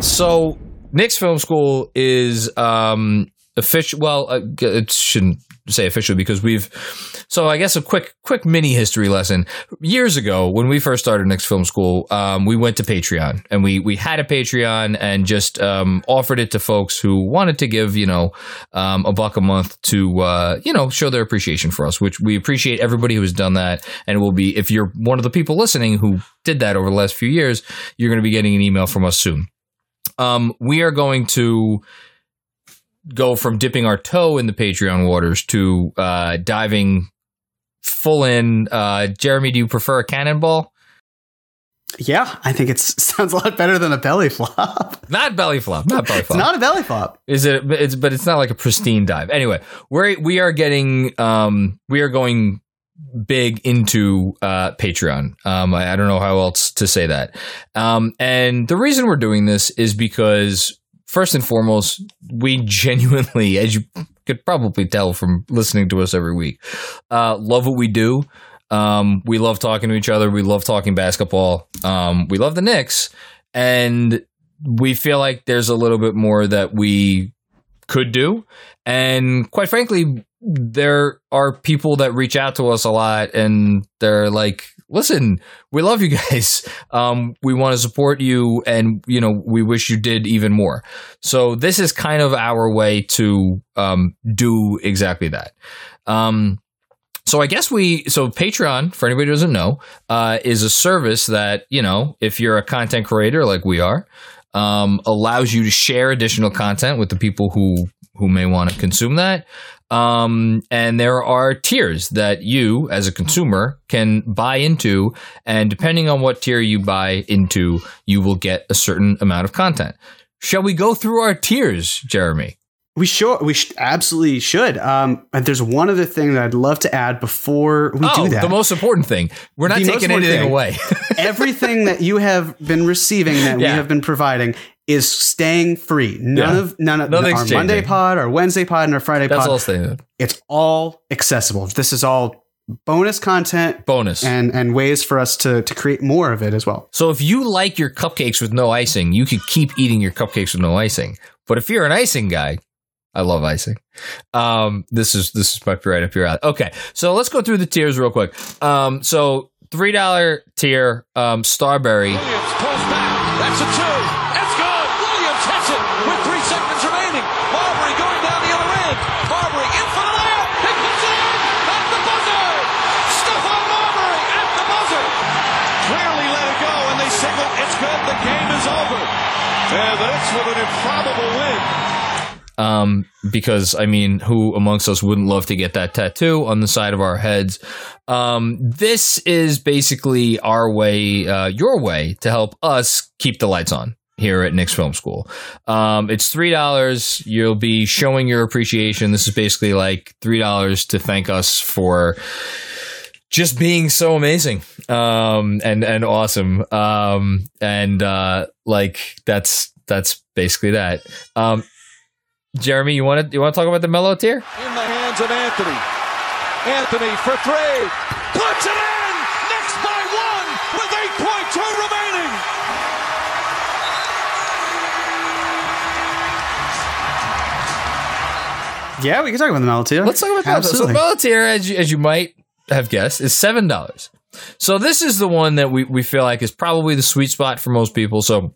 So, Knicks Film School is um, official. Well, uh, it shouldn't say official because we've. So, I guess a quick, quick mini history lesson. Years ago, when we first started Knicks Film School, um, we went to Patreon and we we had a Patreon and just um, offered it to folks who wanted to give you know um, a buck a month to uh, you know show their appreciation for us. Which we appreciate everybody who has done that, and it will be if you're one of the people listening who did that over the last few years, you're going to be getting an email from us soon. Um, we are going to go from dipping our toe in the Patreon waters to uh, diving full in. Uh, Jeremy, do you prefer a cannonball? Yeah, I think it sounds a lot better than a belly flop. Not belly flop. Not belly flop. it's not a belly flop. Is it? It's but it's not like a pristine dive. Anyway, we're we are getting um we are going big into uh Patreon. Um I, I don't know how else to say that. Um and the reason we're doing this is because first and foremost, we genuinely, as you could probably tell from listening to us every week, uh love what we do. Um we love talking to each other. We love talking basketball. Um we love the Knicks and we feel like there's a little bit more that we could do. And quite frankly, there are people that reach out to us a lot and they're like, listen, we love you guys. Um, we want to support you and, you know, we wish you did even more. So this is kind of our way to, um, do exactly that. Um, so I guess we so Patreon for anybody who doesn't know uh, is a service that you know if you're a content creator like we are um, allows you to share additional content with the people who who may want to consume that. Um, and there are tiers that you, as a consumer, can buy into, and depending on what tier you buy into, you will get a certain amount of content. Shall we go through our tiers, Jeremy? We sure we sh- absolutely should. Um, and there's one other thing that I'd love to add before we oh, do that. the most important thing. We're not The taking anything thing. away. Everything that you have been receiving that Yeah. we have been providing is staying free. None Yeah. of none of Nothing's our Monday pod, our Wednesday pod, and our Friday That's pod. all staying. It's all accessible. This is all bonus content Bonus. and and ways for us to to create more of it as well. So if you like your cupcakes with no icing, you could keep eating your cupcakes with no icing. But if you're an icing guy, I love icing. Um, this is this is might right up your alley. Okay, so let's go through the tiers real quick. Um, so three dollar tier, um, Starbury. Williams pulls back. That's a two. It's good. Williams hits it with three seconds remaining. Marbury going down the other end. Marbury in for the layup. He puts it in at the buzzer. Stephon Marbury at the buzzer. Clearly let it go, and they signal it's good. The game is over. And Knicks with an improbable. Um, because I mean, who amongst us wouldn't love to get that tattoo on the side of our heads? Um, this is basically our way, uh, your way to help us keep the lights on here at Knicks Film School. Um, it's three dollars. You'll be showing your appreciation. This is basically like three dollars to thank us for just being so amazing um and and awesome um and uh like that's that's basically that um Jeremy, you want to you want to talk about the Melo tier? In the hands of Anthony. Anthony for three. Puts it in. Knicks by one with 8.2 remaining. Yeah, we can talk about the Melo tier. Let's talk about that. So Absolutely. Melo tier, as you, as you might have guessed, is seven dollars. So this is the one that we, we feel like is probably the sweet spot for most people. So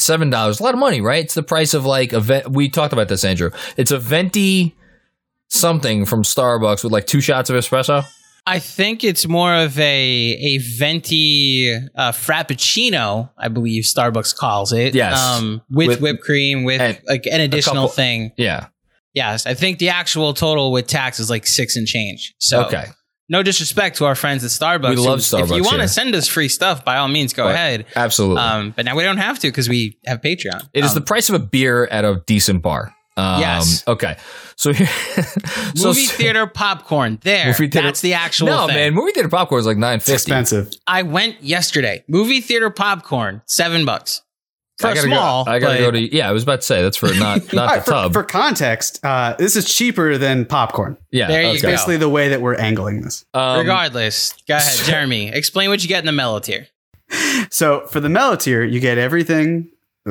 seven dollars, a lot of money, right? It's the price of like a ve- we talked about this, Andrew. It's a venti something from Starbucks with like two shots of espresso. I think it's more of a a venti uh, frappuccino, I believe Starbucks calls it. Yes. um, with, With- whipped cream, with and like an additional couple- thing. Yeah. Yes, I think the actual total with tax is like six and change. So Okay. No disrespect to our friends at Starbucks. We love Starbucks. If you want to yeah. send us free stuff, by all means, go But- ahead. Absolutely. Um, but now we don't have to because we have Patreon. It is Um, the price of a beer at a decent bar. Um, Yes. Okay. So here, so movie theater popcorn. There, Movie theater- that's the actual. No, thing. man, movie theater popcorn is like nine It's expensive. I went yesterday. Movie theater popcorn, seven bucks for I a gotta small. Go, I gotta but- go to. Yeah, I was about to say that's for not not All right, the for, tub. for context, uh, this is cheaper than popcorn. yeah, There you okay. go. Basically, the way that we're angling this. Um, Regardless, go ahead, Jeremy. Explain what you get in the Melo tier. So for the Melo tier, you get everything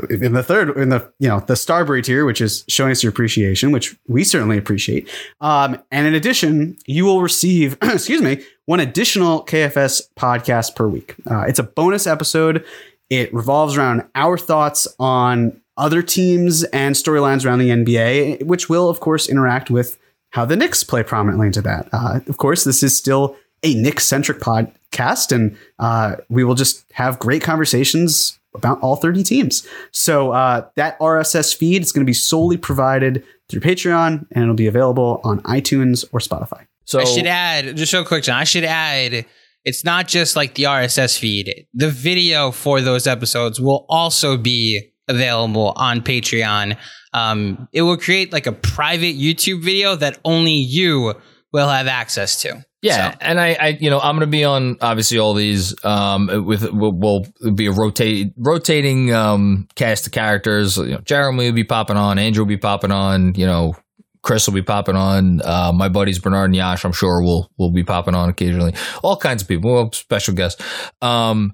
in the third in the you know the Starbury tier which is showing us your appreciation which we certainly appreciate um, and in addition you will receive excuse me one additional kfs podcast per week uh, it's a bonus episode it revolves around our thoughts on other teams and storylines around the nba which will of course interact with how the Knicks play prominently into that. Uh, of course, this is still a Knicks centric podcast, and uh, we will just have great conversations about all 30 teams. So uh, that RSS feed is going to be solely provided through Patreon, and it'll be available on iTunes or Spotify. So I should add just real quick, John. I should add it's not just like the RSS feed. The video for those episodes will also be available on Patreon. Um, it will create like a private YouTube video that only you will have access to. Yeah, So- and I, I, you know, I'm going to be on obviously all these. Um, with we'll, we'll be a rotate rotating um cast of characters. You know, Jeremy will be popping on, Andrew will be popping on. You know, Chris will be popping on. Uh, my buddies Bernard and Yash, I'm sure will will be popping on occasionally. All kinds of people, well, special guests. Um,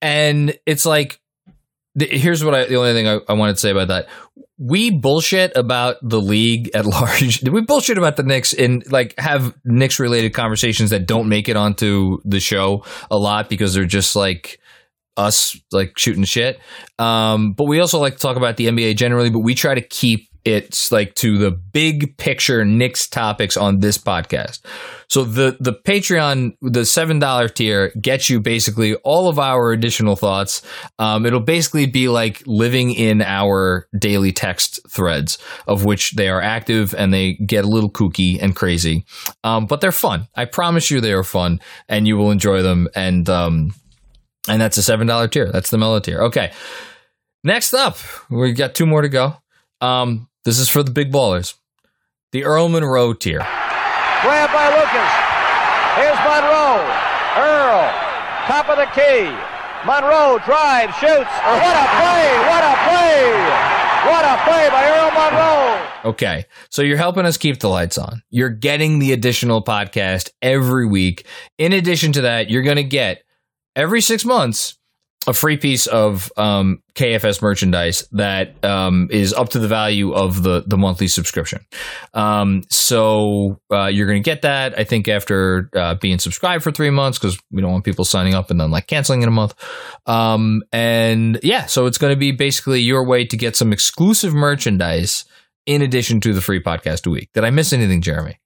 and it's like, th- here's what I the only thing I, I wanted to say about that we bullshit about the league at large. We bullshit about the Knicks and like have Knicks related conversations that don't make it onto the show a lot because they're just like us like shooting shit. Um, but we also like to talk about the NBA generally, but we try to keep it like to the big picture Knicks topics on this podcast. So the the Patreon, the seven dollar tier gets you basically all of our additional thoughts. Um, it'll basically be like living in our daily text threads, of which they are active and they get a little kooky and crazy, um, but they're fun. I promise you, they are fun, and you will enjoy them. And um, and that's a seven dollar tier. That's the Melo tier. Okay. Next up, we got two more to go. Um, this is for the big ballers. The Earl Monroe tier. Grab by Lucas. Here's Monroe. Earl. Top of the key. Monroe drives, shoots. Oh, what a play! What a play! What a play by Earl Monroe! Okay. So you're helping us keep the lights on. You're getting the additional podcast every week. In addition to that, you're going to get every six months a free piece of um, KFS merchandise that um, is up to the value of the the monthly subscription. Um, so uh, you're going to get that. I think after uh, being subscribed for three months because we don't want people signing up and then like canceling in a month. Um, and yeah, so it's going to be basically your way to get some exclusive merchandise in addition to the free podcast a week. Did I miss anything, Jeremy?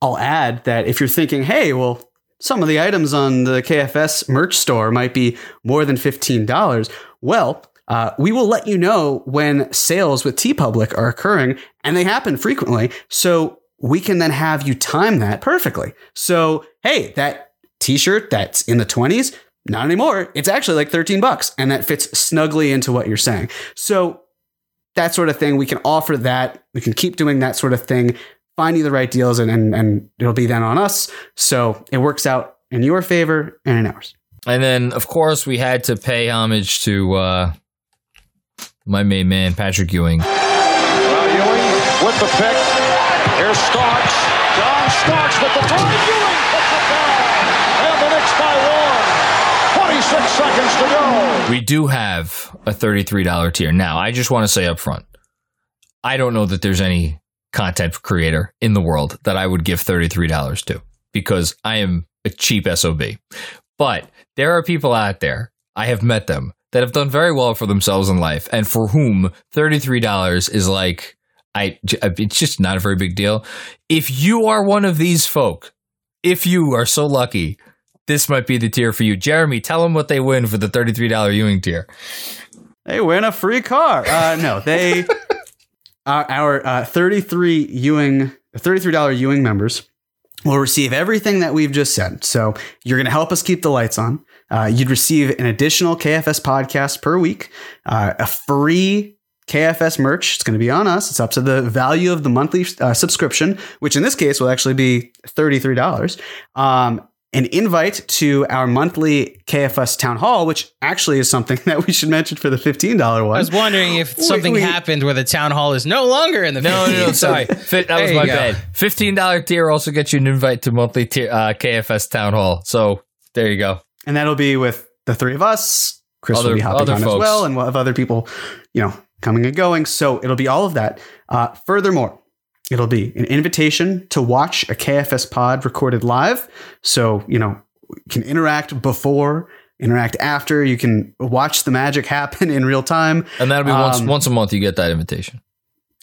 I'll add that if you're thinking, hey, well, some of the items on the KFS merch store might be more than $15, well, uh, we will let you know when sales with TeePublic are occurring, and they happen frequently. So we can then have you time that perfectly. So, hey, that t shirt that's in the 20s, not anymore. It's actually like 13 bucks, and that fits snugly into what you're saying. So, that sort of thing, we can offer that. We can keep doing that sort of thing find you the right deals and, and and it'll be then on us. So it works out in your favor and in ours. And then, of course, we had to pay homage to uh, my main man, Patrick Ewing. Well, Ewing with the pick. Here's Starks. John Starks with the drive. Ewing puts it down. And the Knicks by one. 26 seconds to go. We do have a $33 tier. Now, I just want to say up front, I don't know that there's any content creator in the world that I would give $33 to because I am a cheap SOB. But there are people out there, I have met them, that have done very well for themselves in life and for whom $33 is like, I, it's just not a very big deal. If you are one of these folk, if you are so lucky, this might be the tier for you. Jeremy, tell them what they win for the $33 Ewing tier. They win a free car. Uh, no, they uh, our uh, 33 Ewing $33 Ewing members will receive everything that we've just said. So you're going to help us keep the lights on. Uh, you'd receive an additional KFS podcast per week, uh, a free KFS merch. It's going to be on us. It's up to the value of the monthly uh, subscription, which in this case will actually be $33. Um, an invite to our monthly KFS town hall, which actually is something that we should mention for the $15 one. I was wondering if We- something we- happened where the town hall is no longer in the No, no, no, 15. sorry. Fit, that was my go. bad. Fifteen dollar tier also gets you an invite to monthly tier, uh, KFS town hall. So there you go. and that'll be with the three of us, Chris Other- will be hopping other on as folks. well, and we'll have other people, you know, coming and going. So it'll be all of that. Uh, furthermore, it'll be an invitation to watch a KFS pod recorded live. So you know, you can interact before, interact after. You can watch the magic happen in real time. And that'll be once Um, once a month. You get that invitation.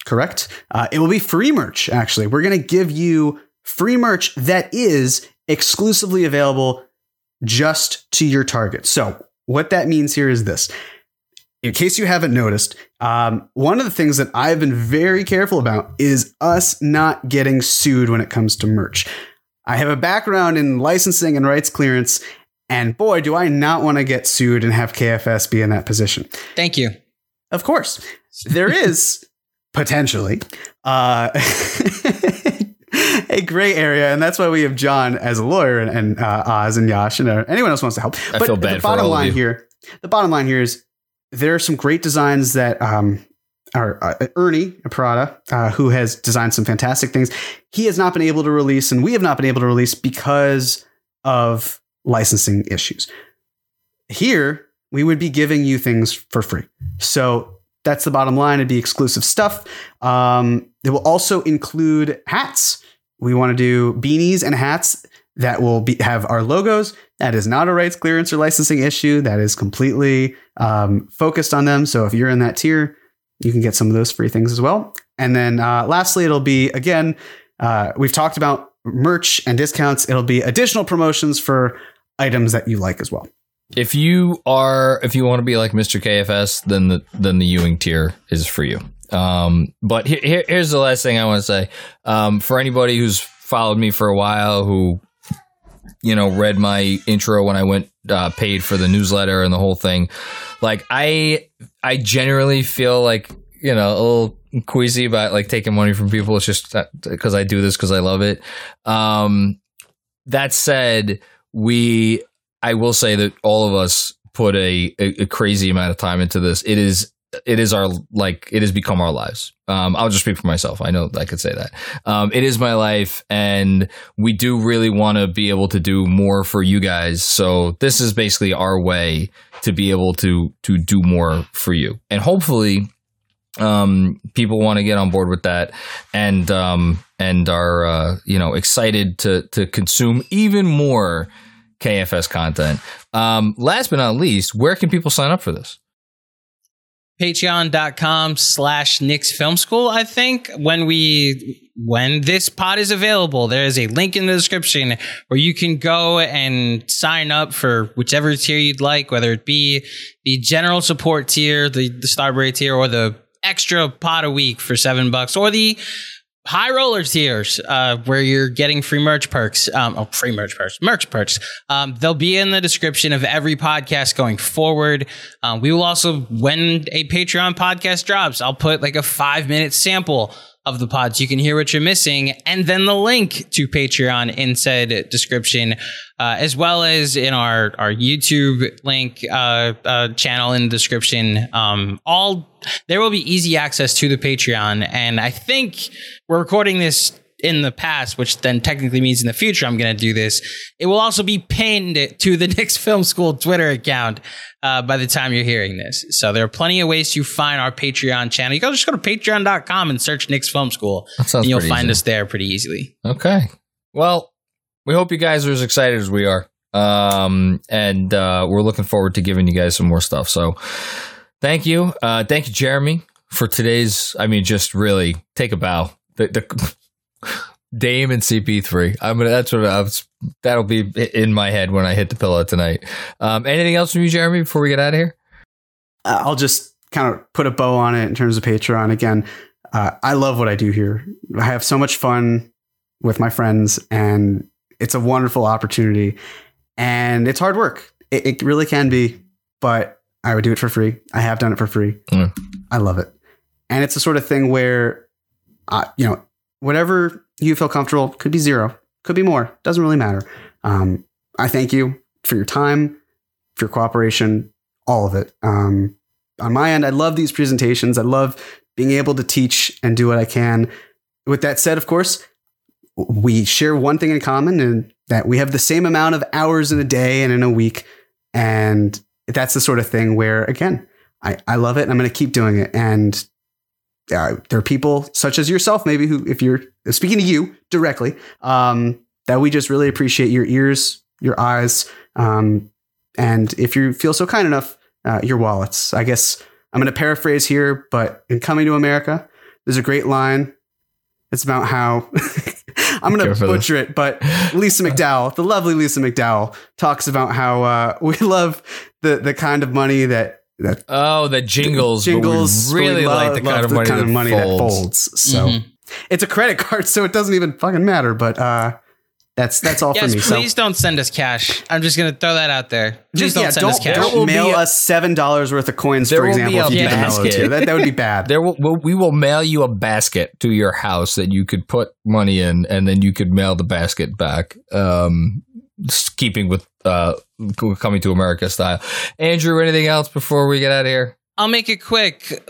Correct. Uh, it will be free merch, actually. We're going to give you free merch that is exclusively available just to your target. So, what that means here is this. In case you haven't noticed, um, one of the things that I've been very careful about is us not getting sued when it comes to merch. I have a background in licensing and rights clearance, and boy, do I not want to get sued and have KFS be in that position. Thank you. Of course, there is potentially uh, a gray area, and that's why we have John as a lawyer and, and uh, Oz and Yash and uh, anyone else wants to help. I feel bad the for bottom all of line you. here, the bottom line here is there are some great designs that um, are uh, Ernie Prada, uh, who has designed some fantastic things. He has not been able to release, and we have not been able to release because of licensing issues. Here, we would be giving you things for free. So that's the bottom line. It'd be exclusive stuff. Um, it will also include hats. We want to do beanies and hats that will be, have our logos. That is not a rights clearance or licensing issue. That is completely um, focused on them. So if you're in that tier, you can get some of those free things as well. And then uh, lastly, it'll be again, uh, we've talked about merch and discounts. It'll be additional promotions for items that you like as well. If you are, if you want to be like Mr. KFS, then the then the Ewing tier is for you. Um, but here, here, here's the last thing I want to say. Um, for anybody who's followed me for a while, who you know read my intro when I went uh, paid for the newsletter and the whole thing, like I I generally feel like you know a little queasy about like taking money from people. It's just because I do this because I love it. Um, that said, we I will say that all of us put a, a, a crazy amount of time into this. It is it is our like it has become our lives. Um, I'll just speak for myself. I know I could say that. Um, it is my life, and we do really want to be able to do more for you guys. So this is basically our way to be able to to do more for you, and hopefully, um, people want to get on board with that, and um, and are uh, you know excited to to consume even more KFS content. Um, last but not least, where can people sign up for this? patreon.com slash Knicks Film School, I think. When we when this pod is available, there is a link in the description where you can go and sign up for whichever tier you'd like, whether it be the general support tier, the, the Starbury tier, or the extra pod a week for seven bucks, or the high Rollers tiers uh, where you're getting free merch perks um, oh free merch perks merch perks. Um, they'll be in the description of every podcast going forward. Um, we will also when a patreon podcast drops i'll put like a five minute sample of the pods. You can hear what you're missing. And then the link to patreon in said description uh, as well as in our our youtube link uh, uh, channel in the description. Um, all there will be easy access to the patreon. And i think we're recording this in the past, which then technically means in the future I'm going to do this. It will also be pinned to the Knicks Film School Twitter account uh, by the time you're hearing this. So there are plenty of ways to find our Patreon channel. You can just go to patreon.com and search Knicks Film School. And you'll find easy. us there pretty easily. Okay. Well, we hope you guys are as excited as we are. Um, and uh, we're looking forward to giving you guys some more stuff. So thank you. Uh, thank you, Jeremy, for today's, I mean, just really take a bow. The, the Dame and CP3. I'm gonna. That's what I was. That'll be in my head when I hit the pillow tonight. Um, anything else from you, Jeremy, before we get out of here? Uh, I'll just kind of put a bow on it in terms of Patreon. Again, uh, I love what I do here. I have so much fun with my friends, and it's a wonderful opportunity. And it's hard work. It, it really can be, but I would do it for free. I have done it for free. Mm. I love it, and it's the sort of thing where, uh, you know, whatever you feel comfortable could be zero, could be more. Doesn't really matter. Um, I thank you for your time, for your cooperation, all of it. Um, on my end, I love these presentations. I love being able to teach and do what I can. With that said, of course, we share one thing in common and that we have the same amount of hours in a day and in a week. And that's the sort of thing where again, I, I love it and I'm going to keep doing it. And uh, there are people such as yourself, maybe who, if you're speaking to you directly, um, that we just really appreciate your ears, your eyes, um, and if you feel so kind enough, uh, your wallets. I guess I'm going to paraphrase here, but in Coming to America, there's a great line. It's about how I'm going to butcher it, but Lisa McDowell, the lovely Lisa McDowell, talks about how uh, we love the the kind of money that that Oh, the jingles. jingles. But we really we like the kind love of money, that, money folds. that folds. So Mhm. it's a credit card, so it doesn't even fucking matter. But uh, that's that's all Yes, for me. So please don't send us cash. I'm just gonna throw that out there. Please just don't yeah, send us don't, cash. Don't mail a- us seven dollars worth of coins, There for example. a If you did mail it basket. That, that would be bad. There will we'll, mail you a basket to your house that you could put money in, and then you could mail the basket back. Um, just keeping with uh, coming to America style. Andrew, anything else before we get out of here? I'll make it quick.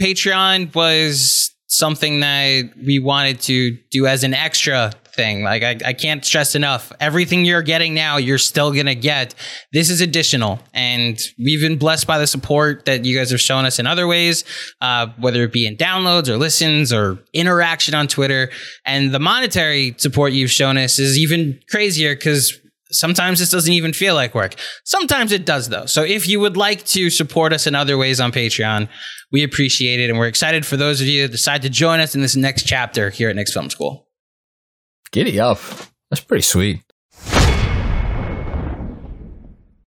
Patreon was something that we wanted to do as an extra thing. Like I, I can't stress enough. Everything you're getting now, you're still gonna get. This is additional, and we've been blessed by the support that you guys have shown us in other ways, uh, whether it be in downloads or listens or interaction on Twitter. And the monetary support you've shown us is even crazier because sometimes this doesn't even feel like work. Sometimes it does, though. So if you would like to support us in other ways on Patreon, we appreciate it. And we're excited for those of you that decide to join us in this next chapter here at Knicks Film School. Giddy up. That's pretty sweet.